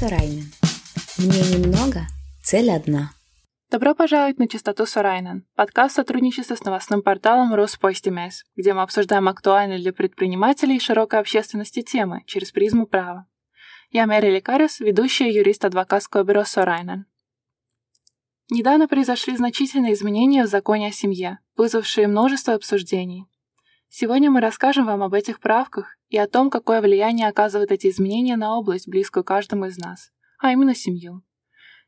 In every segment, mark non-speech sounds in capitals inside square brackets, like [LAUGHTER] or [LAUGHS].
Сорайнен. Мнений много, цель одна. Добро пожаловать на «Чистоту Сорайнен» — подкаст сотрудничества с новостным порталом Роспостимес, где мы обсуждаем актуальные для предпринимателей и широкой общественности темы через призму права. Я Мэри Лекарис, ведущая юрист адвокатского бюро Сорайнен. Недавно произошли значительные изменения в законе о семье, вызвавшие множество обсуждений. Сегодня мы расскажем вам об этих правках и о том, какое влияние оказывают эти изменения на область, близкую каждому из нас, а именно семью.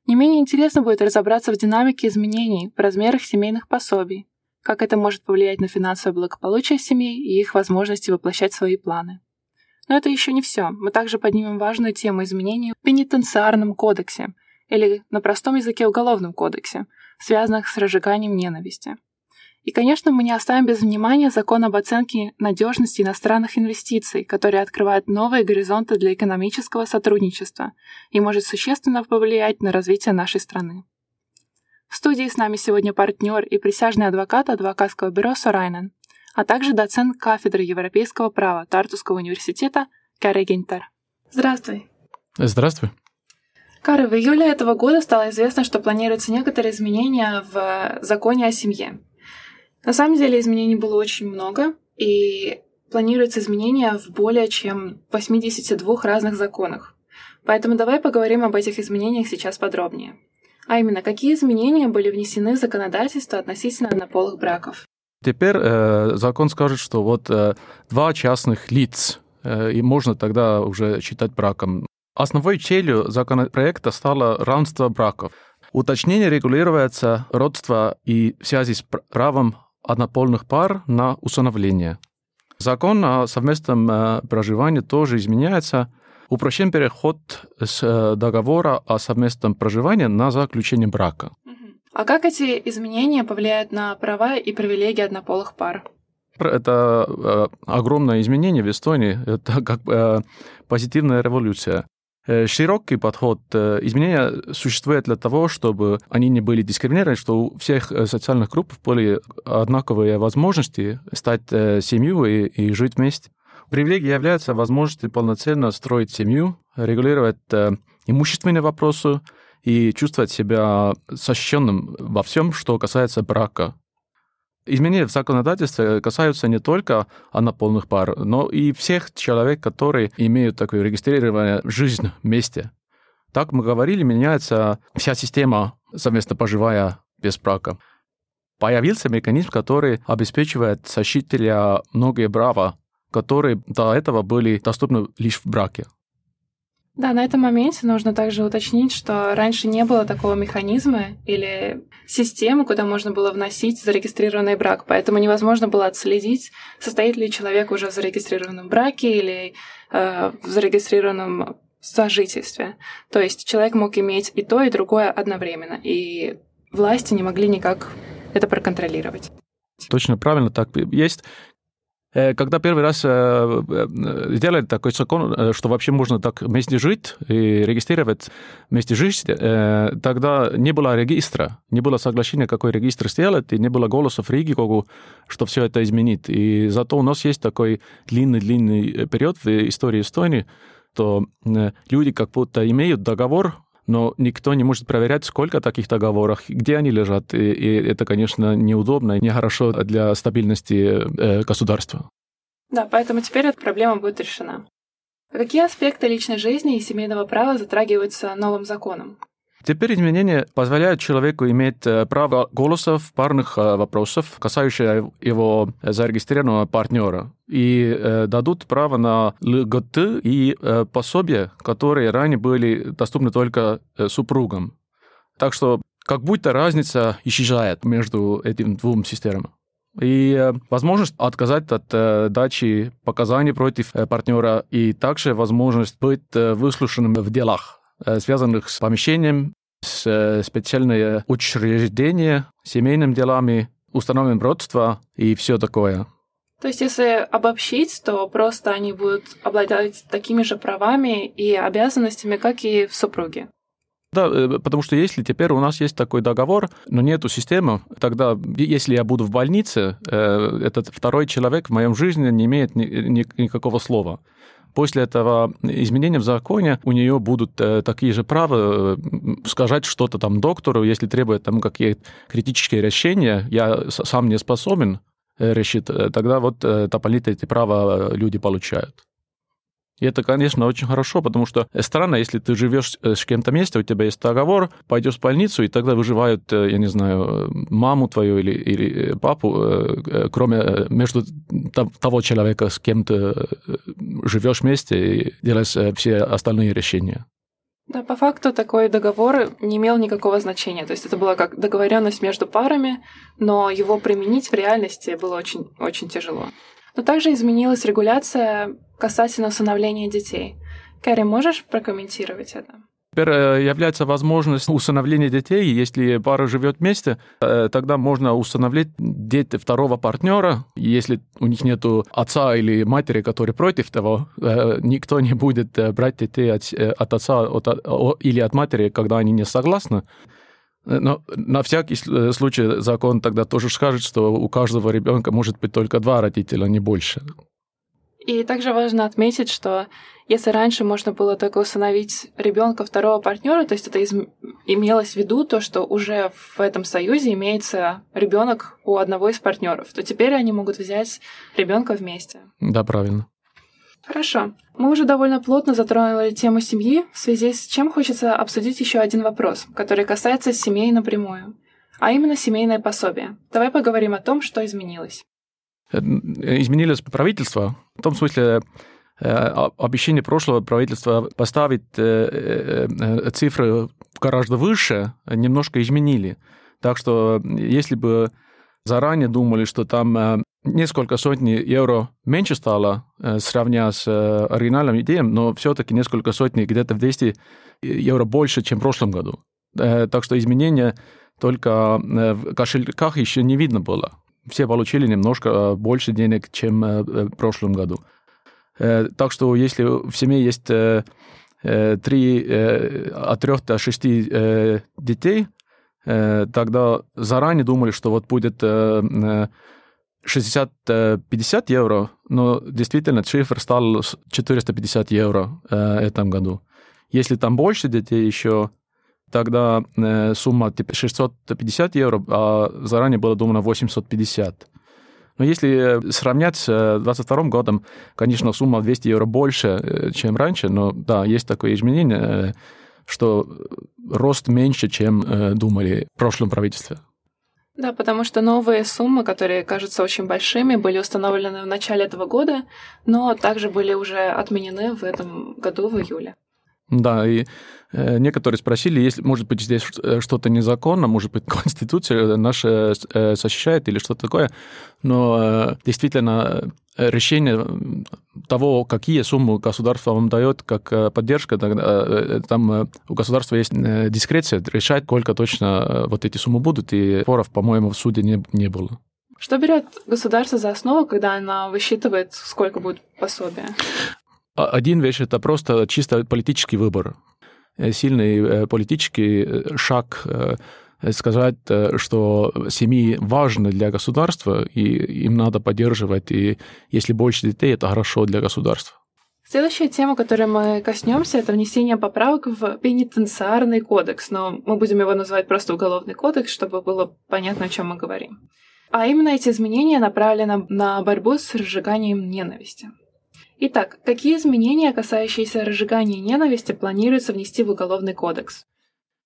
Не менее интересно будет разобраться в динамике изменений в размерах семейных пособий, как это может повлиять на финансовое благополучие семей и их возможности воплощать свои планы. Но это еще не все. Мы также поднимем важную тему изменений в пенитенциарном кодексе, или на простом языке уголовном кодексе, связанных с разжиганием ненависти. И, конечно, мы не оставим без внимания закон об оценке надежности иностранных инвестиций, который открывает новые горизонты для экономического сотрудничества и может существенно повлиять на развитие нашей страны. В студии с нами сегодня партнер и присяжный адвокат адвокатского бюро Сорайнен, а также доцент кафедры европейского права Тартуского университета Кари Гентер. Здравствуй. Здравствуй. Кара, в июле этого года стало известно, что планируются некоторые изменения в законе о семье. На самом деле изменений было очень много, и планируются изменения в более чем 82 разных законах. Поэтому давай поговорим об этих изменениях сейчас подробнее. А именно, какие изменения были внесены в законодательство относительно однополых браков? Теперь э, закон скажет, что вот э, два частных лиц, э, и можно тогда уже считать браком. Основной целью законопроекта стало равенство браков. Уточнение регулируется родство и связи с правом однополных пар на усыновление. Закон о совместном э, проживании тоже изменяется. Упрощен переход с э, договора о совместном проживании на заключение брака. А как эти изменения повлияют на права и привилегии однополых пар? Это э, огромное изменение в Эстонии, это как позитивная революция. Э, широкий подход э, изменения существует для того, чтобы они не были дискриминированы, что у всех э, социальных групп были одинаковые возможности стать семьей и, и жить вместе. Привилегией является возможность полноценно строить семью, регулировать имущественные вопросы и чувствовать себя защищенным во всем, что касается брака. Изменения в законодательстве касаются не только однополных пар, но и всех человек, которые имеют такую регистрированную жизнь вместе. Так мы говорили, меняется вся система совместно поживая без брака. Появился механизм, который обеспечивает сочетателя многие права, которые до этого были доступны лишь в браке. Да, на этом моменте нужно также уточнить, что раньше не было такого механизма или системы, куда можно было вносить зарегистрированный брак, поэтому невозможно было отследить, состоит ли человек уже в зарегистрированном браке или э, в зарегистрированном сожительстве. То есть человек мог иметь и то, и другое одновременно, и власти не могли никак это проконтролировать. Точно правильно так есть. Э, когда первый раз э, э, сделали такой закон, что вообще можно так вместе жить и регистрировать вместе жить, тогда не было регистра, не было соглашения, какой регистр сделать, и не было голосов Ригикогу, что все это изменит. И зато у нас есть такой длинный-длинный период в истории Эстонии, что люди как будто имеют договор но никто не может проверять, сколько таких договоров, где они лежат. И, и это, конечно, неудобно и нехорошо для стабильности э, государства. Да, поэтому теперь эта проблема будет решена. Какие аспекты личной жизни и семейного права затрагиваются новым законом? Теперь изменения позволяют человеку иметь э, право голоса в парных э, вопросах, касающихся его зарегистрированного партнера, и э, дадут право на ЛГТ и пособия, которые ранее были доступны только супругам. Так что как будто разница исчезает между этими двумя системами. И возможность отказать от дачи показаний против партнера и также возможность быть выслушанным в делах связанных с помещением, с э, специальные учреждения, семейными делами, установим родства и все такое. То есть, если обобщить, то просто они будут обладать такими же правами и обязанностями, как и в супруге. Да, э, потому что если теперь у нас есть такой договор, но нету системы, тогда, если я буду в больнице, этот второй человек в моем жизни не имеет ни, ни, никакого слова. После этого изменения в законе у нее будут такие же права сказать что-то там доктору, если требует там какие-то критические решения, я сам не способен решить, тогда вот дополнительные эти права люди получают. И это, конечно, очень хорошо, потому что странно, если ты живешь э, с кем-то вместе, у тебя есть договор, пойдешь в больницу, и тогда выживают, э, я не знаю, маму твою или, или папу, э, кроме между того человека, с кем ты живешь вместе и делаешь все остальные решения. Да, по факту такой договор не имел никакого значения. То есть это была как договоренность между парами, но его применить в реальности было очень, очень тяжело. Но также изменилась регуляция касательно усыновления детей. Кэрри, можешь прокомментировать это? Теперь э, является возможность усыновления детей. Если пара живет вместе, э, тогда можно усыновлять дети второго партнера. Если у них нет отца или матери, которые против того, э, никто не будет брать детей от, от отца от, или от матери, когда они не согласны. Но на всякий случай закон тогда тоже скажет, что у каждого ребенка может быть только два родителя, а не больше. И также важно отметить, что если раньше можно было только усыновить ребенка второго партнера, то есть это из... имелось в виду то, что уже в этом союзе имеется ребенок у одного из партнеров, то теперь они могут взять ребенка вместе. Да, правильно. Хорошо. Мы уже довольно плотно затронули тему семьи, в связи с чем хочется обсудить еще один вопрос, который касается семей напрямую, а именно семейное пособие. Давай поговорим о том, что изменилось. Э, изменилось правительство, в том смысле, э, обещание прошлого правительства поставить э, цифры гораздо выше немножко изменили. Так что если бы заранее думали, что там несколько сотен евро меньше стало, сравня с оригинальным идеем, но все-таки несколько сотен, где-то в 200 евро больше, чем в прошлом году. Так что изменения только в кошельках еще не видно было все получили немножко э, больше денег, чем э, в прошлом году. Э, так что если в семье есть три, от трех до шести детей, тогда заранее думали, что вот будет 60-50 евро, но действительно цифра стала 450 евро в этом году. Если там больше детей еще, тогда э, сумма типа 650 евро, а заранее было думано 850. Но если сравнять с 2022 годом, конечно, сумма 200 евро больше, э, чем раньше, но да, есть такое изменение, э, что рост меньше, чем думали в прошлом правительстве. Да, потому что новые суммы, которые кажутся очень большими, были установлены в начале этого года, но также были уже отменены в этом году, в июле. Да, и э, некоторые спросили, если, может быть, здесь э, что-то незаконно, может быть, [LAUGHS] Конституция наша э, защищает или что-то такое, но действительно решение того, какие суммы государство вам дает как поддержка, там у государства есть дискреция решать, сколько точно вот эти суммы будут, и споров, по-моему, в суде не, не было. Что берет государство за основу, когда оно высчитывает, сколько будет пособие? А, один вещь – это просто чисто политический выбор. Э, сильный э, политический э, шаг сказать, что семьи важны для государства, и им надо поддерживать, и если больше детей, это хорошо для государства. Следующая тема, которой мы коснемся, это внесение поправок в пенитенциарный кодекс, но мы будем его называть просто уголовный кодекс, чтобы было понятно, о чем мы говорим. А именно эти изменения направлены на борьбу с разжиганием ненависти. Итак, какие изменения, касающиеся разжигания ненависти, планируется внести в Уголовный кодекс?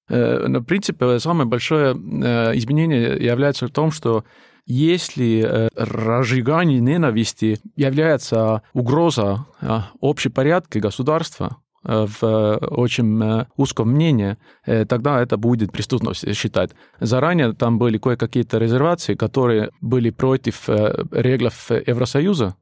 Э, ну, в принципе, самое большое э, изменение является в том, что если э, разжигание ненависти является угроза общепорядка государства, в очень узком мнении, тогда это будет преступность считать. Заранее там были кое-какие-то резервации, которые были против реглов Евросоюза,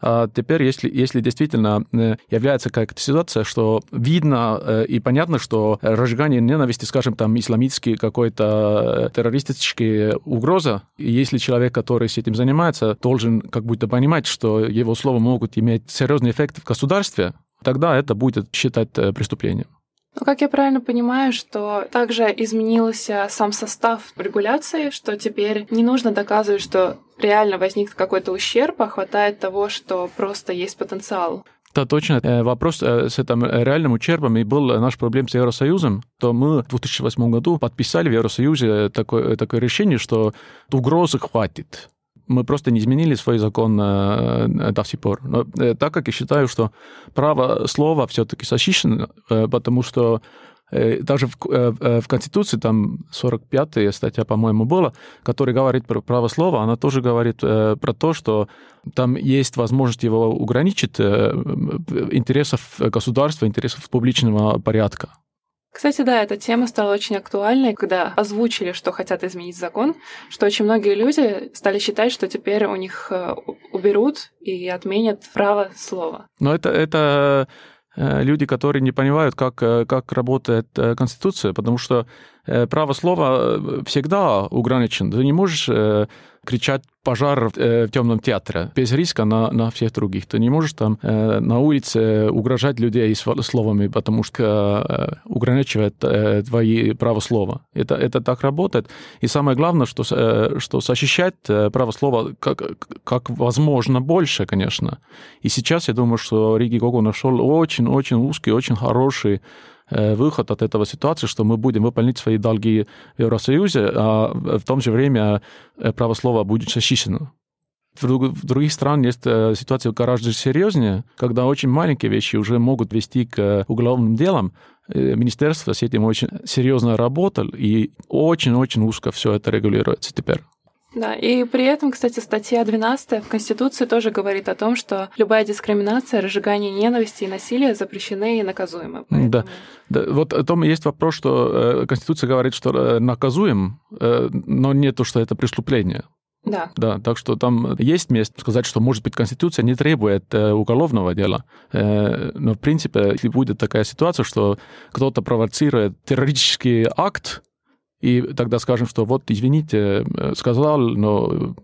а теперь, если, если действительно э, является какая-то ситуация, что видно э, и понятно, что разжигание ненависти, скажем, там, исламистский какой-то э, террористический угроза, и если человек, который с этим занимается, должен как будто понимать, что его слова могут иметь серьезный эффект в государстве, тогда это будет считать преступлением. Ну, как я правильно понимаю, что также изменился сам состав регуляции, что теперь не нужно доказывать, что реально возник какой-то ущерб, а хватает того, что просто есть потенциал. Да, точно. Вопрос с этим реальным ущербом и был наш проблем с Евросоюзом, то мы в 2008 году подписали в Евросоюзе такое, такое решение, что угрозы хватит мы просто не изменили свой закон э, до сих пор. Но э, так как я считаю, что право слова все-таки защищено, э, потому что даже в, в Конституции, там 45-я статья, по-моему, была, которая говорит про право слова, она тоже говорит про то, что там есть возможность его ограничить интересов государства, интересов публичного порядка. Кстати, да, эта тема стала очень актуальной, когда озвучили, что хотят изменить закон, что очень многие люди стали считать, что теперь у них э, уберут и отменят право слова. Но это, это э, люди, которые не понимают, как, э, как работает Конституция, потому что право слова всегда ограничено. Ты не можешь кричать пожар э, в темном театре без риска на, на всех других. Ты не можешь там э, на улице угрожать людей словами, потому что э, ограничивает твои право слова. Это, это так работает. И самое главное, что, что защищать право слова как, как возможно больше, конечно. И сейчас я думаю, что Риги Гогу нашел очень-очень узкий, очень хороший Э, выход от этого ситуации, что мы будем выполнять свои долги в Евросоюзе, а в том же время э, право слова будет защищено. В других странах есть э, ситуация гораздо серьезнее, когда очень маленькие вещи уже могут вести к уголовным делам. Министерство с этим очень серьезно работало, и очень-очень узко все это регулируется теперь. Да, и при этом, кстати, статья 12 в Конституции тоже говорит о том, что любая дискриминация, разжигание ненависти и насилия запрещены и наказуемы. Поэтому... Да. да, вот о том есть вопрос, что э, Конституция говорит, что э, наказуем, э, но не то, что это преступление. Да. Да, так что там есть место сказать, что, может быть, Конституция не требует уголовного дела. но, в принципе, если будет такая ситуация, что кто-то провоцирует террористический акт, и тогда скажем, что вот, извините, э, сказал, но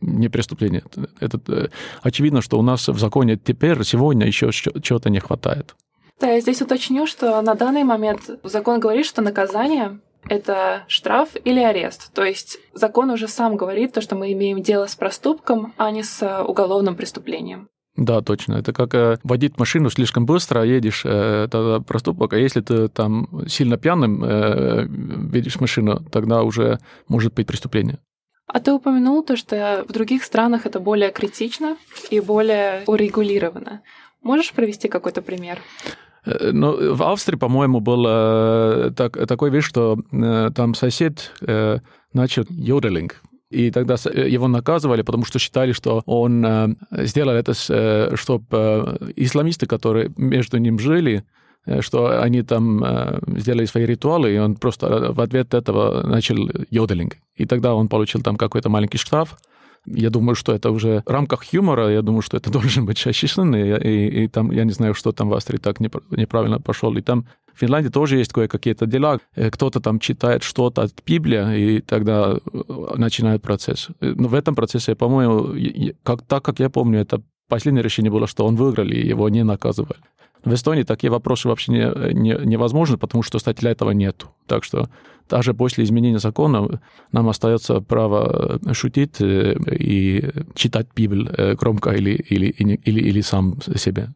не преступление. Это, э, очевидно, что у нас в законе теперь, сегодня еще чего-то не хватает. Да, я здесь уточню, что на данный момент закон говорит, что наказание это штраф или арест. То есть закон уже сам говорит то, что мы имеем дело с проступком, а не с э, уголовным преступлением. Да, точно. Это как э, водить машину слишком быстро, а едешь, э, это проступок. А если ты там сильно пьяным э, ведешь машину, тогда уже может быть преступление. А ты упомянул то, что в других странах это более критично и более урегулировано. Можешь привести какой-то пример? Ну, в Австрии, по-моему, был так, такой вещь, что там сосед начал йоделинг и тогда э, его наказывали, потому что считали, что он э, сделал это, э, чтобы исламисты, которые между ним жили, что они там сделали свои ритуалы, и он просто в ответ этого начал йоделинг. И тогда он получил там какой-то маленький штраф, я думаю, что это уже в рамках юмора, я думаю, что это [LAUGHS] должен быть очищен, и, и, и там, я не знаю, что там в Австрии так неправильно пошел. И там в Финляндии тоже есть кое-какие-то дела. Э, кто-то там читает что-то от Библии, и тогда э, начинает процесс. Э, но в этом процессе, по-моему, как, так как я помню, это последнее решение было, что он выиграл, и его не наказывали. В Эстонии такие вопросы вообще не, не, невозможны, потому что статья этого нету. Так что даже после изменения закона нам остается право шутить и читать Библию громко или, или, или, или сам себе.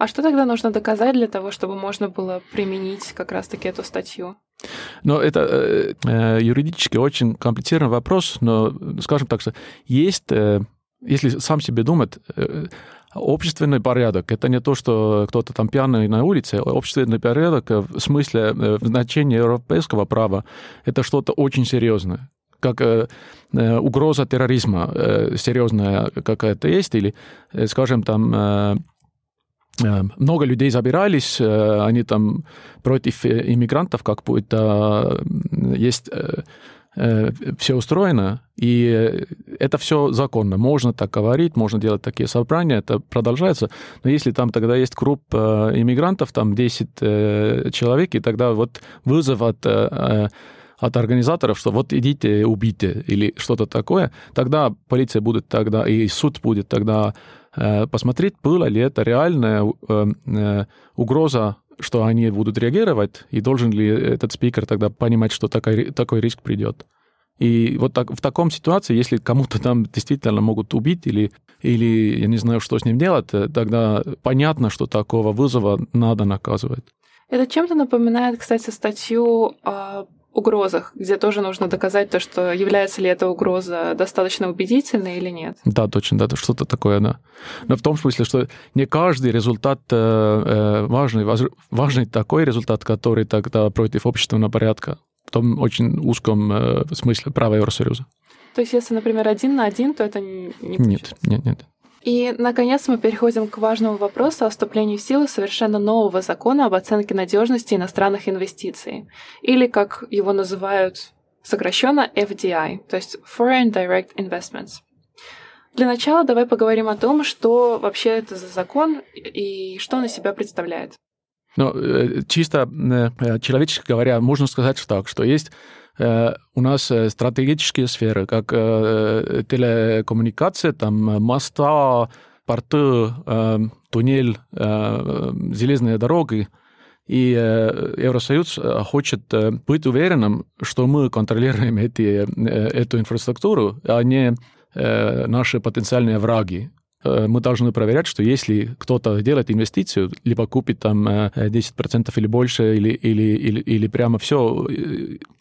А что тогда нужно доказать для того, чтобы можно было применить как раз-таки эту статью? Но это э, э, юридически очень комплицированный вопрос, но, скажем так, что есть, э, если сам себе думать, э, общественный порядок. Это не то, что кто-то там пьяный на улице. Общественный порядок в смысле, э, в значении европейского права, это что-то очень серьезное как э, э, угроза терроризма э, серьезная какая-то есть, или, э, скажем, там э, Э, много людей забирались, э, они там против э, иммигрантов, как будто есть все устроено, и это все законно. Можно так говорить, можно делать такие собрания, это продолжается. Но если там тогда есть группа иммигрантов, там 10 человек, и тогда вот вызов от от организаторов, что вот идите, убейте или что-то такое, тогда полиция будет тогда, и суд будет тогда Э, посмотреть, было ли это реальная э, э, угроза, что они будут реагировать, и должен ли этот спикер тогда понимать, что такой, такой риск придет. И вот так, в таком ситуации, если кому-то там действительно могут убить или, или я не знаю, что с ним делать, тогда понятно, что такого вызова надо наказывать. Это чем-то напоминает, кстати, статью о угрозах, где тоже нужно доказать то, что является ли эта угроза достаточно убедительной или нет. Да, точно, да, что-то такое, да. Но в том смысле, что не каждый результат э, э важный, важный такой результат, который тогда против общественного порядка, в том очень узком э, смысле права Евросоюза. То есть, если, например, один на один, то это не, не Нет, нет, нет. И, наконец, мы переходим к важному вопросу о вступлении в силу совершенно нового закона об оценке надежности иностранных инвестиций, или, как его называют сокращенно, FDI, то есть Foreign Direct Investments. Для начала давай поговорим о том, что вообще это за закон и что он из себя представляет. Ну, э, чисто э, человечески говоря, можно сказать так, что есть у нас э, стратегические сферы, как э, телекоммуникация, там моста, порты, туннель, железные дороги. И Евросоюз хочет быть уверенным, что мы контролируем эти, эту инфраструктуру, а не наши потенциальные враги. Э, мы должны проверять, что если кто-то делает инвестицию, либо купит там 10% э, или больше, или, или, или, или прямо все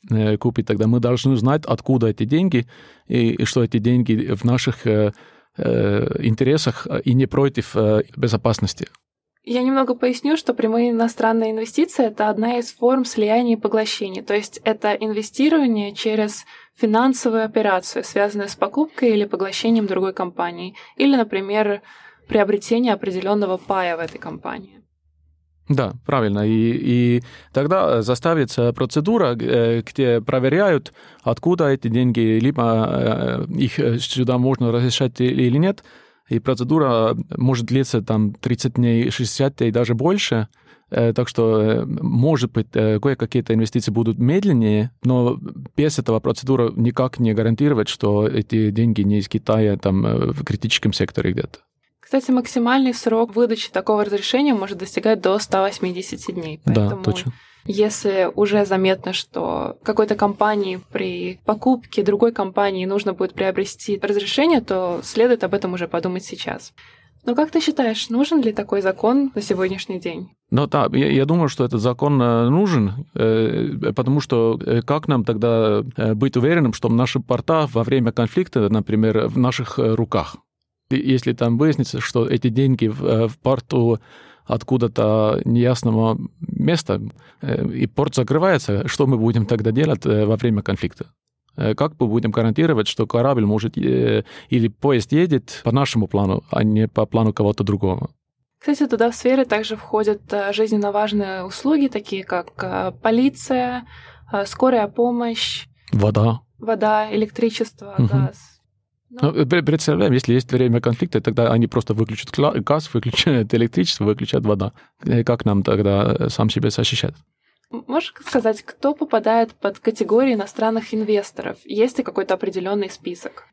э, купит, тогда мы должны знать, откуда эти деньги, и, и что эти деньги в наших интересах и не против безопасности. Я немного поясню, что прямые иностранные инвестиции – это одна из форм слияния и поглощения. То есть это инвестирование через финансовую операцию, связанную с покупкой или поглощением другой компании, или, например, приобретение определенного пая в этой компании. Да, правильно. И, и тогда заставится процедура, э, где проверяют, откуда эти деньги, либо э, их сюда можно разрешать или нет. И процедура может длиться там 30 дней, 60 дней, даже больше. Э, так что, э, может быть, э, кое-какие-то инвестиции будут медленнее, но без этого процедура никак не гарантирует, что эти деньги не из Китая там в критическом секторе где-то. Кстати, максимальный срок выдачи такого разрешения может достигать до 180 дней. Поэтому... Да, точно. Если уже заметно, что какой-то компании при покупке другой компании нужно будет приобрести разрешение, то следует об этом уже подумать сейчас. Но как ты считаешь, нужен ли такой закон на сегодняшний день? Ну да, я, я думаю, что этот закон э, нужен, э, потому что э, как нам тогда быть уверенным, что наши порта во время конфликта, например, в наших руках? Если там выяснится, что эти деньги в, в порту откуда-то неясного места, и порт закрывается, что мы будем тогда делать во время конфликта? Э, как мы будем гарантировать, что корабль может э, или поезд едет по нашему плану, а не по плану кого-то другого? Кстати, туда в сферы также входят э, жизненно важные услуги, такие как полиция, скорая помощь, вода, вода, электричество, угу. газ. Ну, ну представляем, если есть время конфликта, тогда они просто выключат газ, [LAUGHS] выключают электричество, выключают вода. Как нам тогда сам себя защищать? Можешь сказать, кто попадает под категории иностранных инвесторов? Есть ли какой-то определенный список?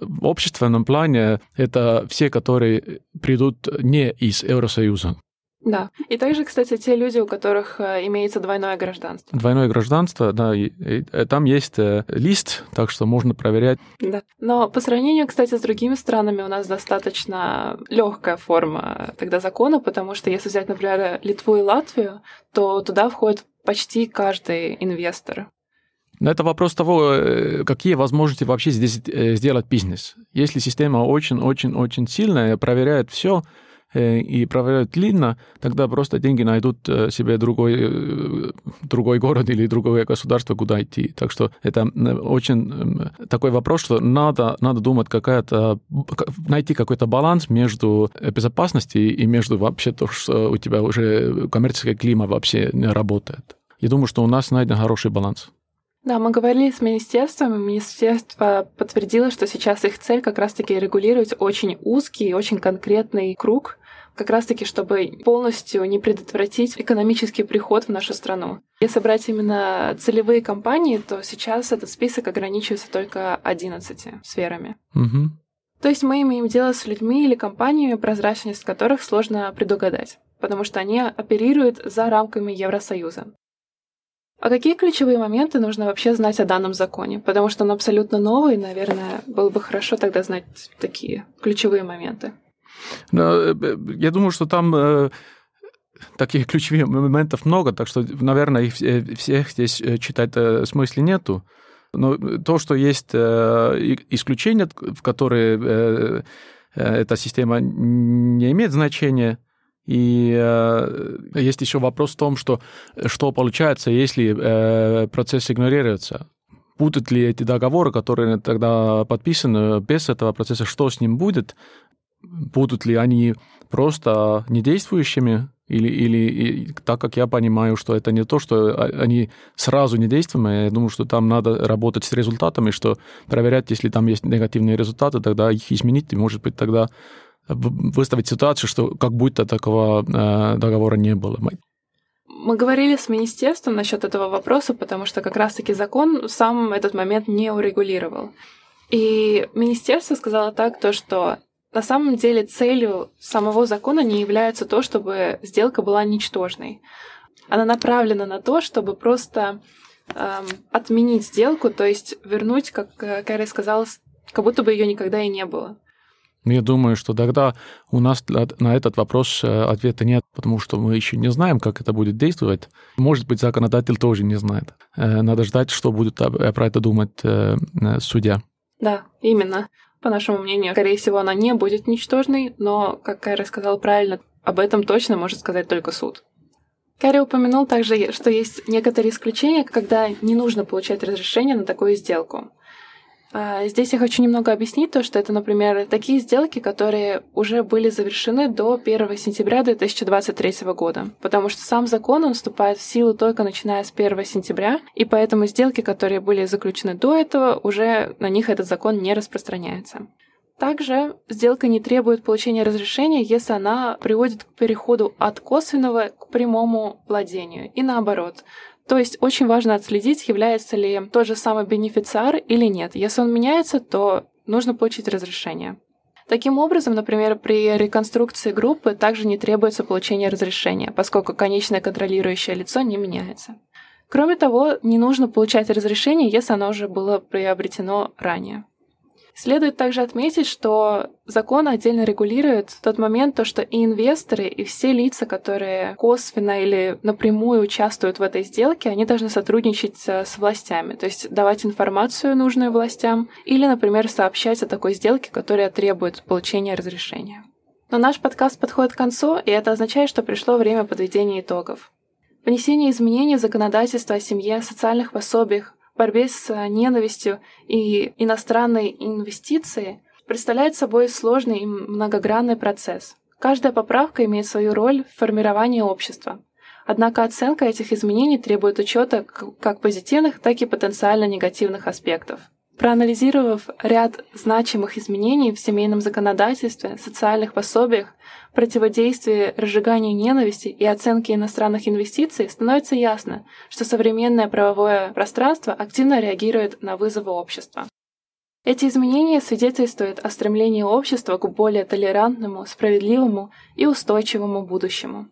В общественном плане это все, которые придут не из Евросоюза. Да. И также, кстати, те люди, у которых э, имеется двойное гражданство. Двойное гражданство, да. И, и, и там есть э, лист, так что можно проверять. Да. Но по сравнению, кстати, с другими странами у нас достаточно легкая форма тогда закона, потому что если взять, например, Литву и Латвию, то туда входит почти каждый инвестор. Но это вопрос того, э, какие возможности вообще здесь сделать бизнес. Если система очень-очень-очень сильная, проверяет все, Э, и проверяют длинно, тогда просто деньги найдут э, себе другой, э, другой город или другое государство, куда идти. Так что это очень такой вопрос, что надо, надо думать какая-то, найти какой-то баланс между безопасностью и между вообще то, что у тебя уже коммерческая клима вообще не работает. Я думаю, что у нас найден хороший баланс. Да, мы говорили с министерством, и министерство подтвердило, что сейчас их цель как раз-таки регулировать очень узкий и очень конкретный круг как раз-таки, чтобы полностью не предотвратить экономический приход в нашу страну. Если брать именно целевые компании, то сейчас этот список ограничивается только 11 сферами. Угу. То есть мы имеем дело с людьми или компаниями, прозрачность которых сложно предугадать, потому что они оперируют за рамками Евросоюза. А какие ключевые моменты нужно вообще знать о данном законе? Потому что он абсолютно новый, наверное, было бы хорошо тогда знать такие ключевые моменты. Э, я думаю, что там э, таких [LAUGHS] ключевых моментов много, так что, наверное, их всех здесь э, читать смысла нету. Но то, что есть исключения, в которые эта система не имеет значения, и э, есть еще вопрос в том, что, что получается, если э, процесс игнорируется. Будут ли эти договоры, которые тогда подписаны без этого процесса, что с ним будет? Будут ли они просто недействующими? Или, или и, так как я понимаю, что это не то, что они сразу недействуемые, я думаю, что там надо работать с результатами, что проверять, если там есть негативные результаты, тогда их изменить, и, может быть, тогда выставить ситуацию, что как будто такого э, договора не было. Мы говорили с министерством насчет этого вопроса, потому что как раз-таки закон сам этот момент не урегулировал. И министерство сказало так, то, что на самом деле целью самого закона не является то, чтобы сделка была ничтожной. Она направлена на то, чтобы просто эм, отменить сделку, то есть вернуть, как э, Кэрри сказала, как будто бы ее никогда и не было. Я думаю, что тогда у нас на этот вопрос э, ответа нет, потому что мы еще не знаем, как это будет действовать. Может быть, законодатель тоже не знает. Э, надо ждать, что будет про это думать судья. Да, именно. По нашему мнению, скорее всего, она не будет ничтожной, но, как Кайра сказал правильно, об этом точно может сказать только суд. Кэрри упомянул также, что есть некоторые исключения, когда не нужно получать разрешение на такую сделку. А, здесь я хочу немного объяснить то, что это, например, такие сделки, которые уже были завершены до 1 сентября 2023 года, потому что сам закон, он вступает в силу только начиная с 1 сентября, и поэтому сделки, которые были заключены до этого, уже на них этот закон не распространяется. Также сделка не требует получения разрешения, если она приводит к переходу от косвенного к прямому владению, и наоборот. То есть очень важно отследить, является ли тот же самый бенефициар или нет. Если он меняется, то нужно получить разрешение. Таким образом, например, при реконструкции группы также не требуется получение разрешения, поскольку конечное контролирующее лицо не меняется. Кроме того, не нужно получать разрешение, если оно уже было приобретено ранее. Следует также отметить, что закон отдельно регулирует тот момент, то, что и инвесторы, и все лица, которые косвенно или напрямую участвуют в этой сделке, они должны сотрудничать с властями, то есть давать информацию нужную властям или, например, сообщать о такой сделке, которая требует получения разрешения. Но наш подкаст подходит к концу, и это означает, что пришло время подведения итогов. Внесение изменений в законодательство о семье, социальных пособиях, борьбе с э, ненавистью и иностранной инвестицией представляет собой сложный и многогранный процесс. Каждая поправка имеет свою роль в формировании общества. Однако оценка этих изменений требует учета как позитивных, так и потенциально негативных аспектов. Проанализировав ряд значимых изменений в семейном законодательстве, социальных пособиях, противодействии разжиганию ненависти и оценке иностранных инвестиций, становится ясно, что современное правовое пространство активно реагирует на вызовы общества. Эти изменения свидетельствуют о стремлении общества к более толерантному, справедливому и устойчивому будущему.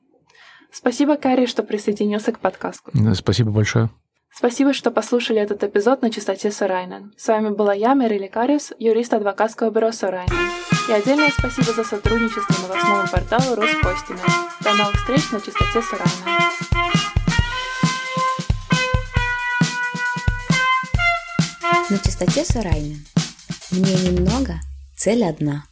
Спасибо, Карри, что присоединился к подкасту. Спасибо большое. Спасибо, что послушали этот эпизод на частоте Сорайнен. С вами была я, Мэри Лекариус, юрист адвокатского бюро Сорайнен. И отдельное спасибо за сотрудничество новостному порталу Роспостина. До новых встреч на частоте Сорайнен. На частоте Сорайнен. Мне немного, цель одна.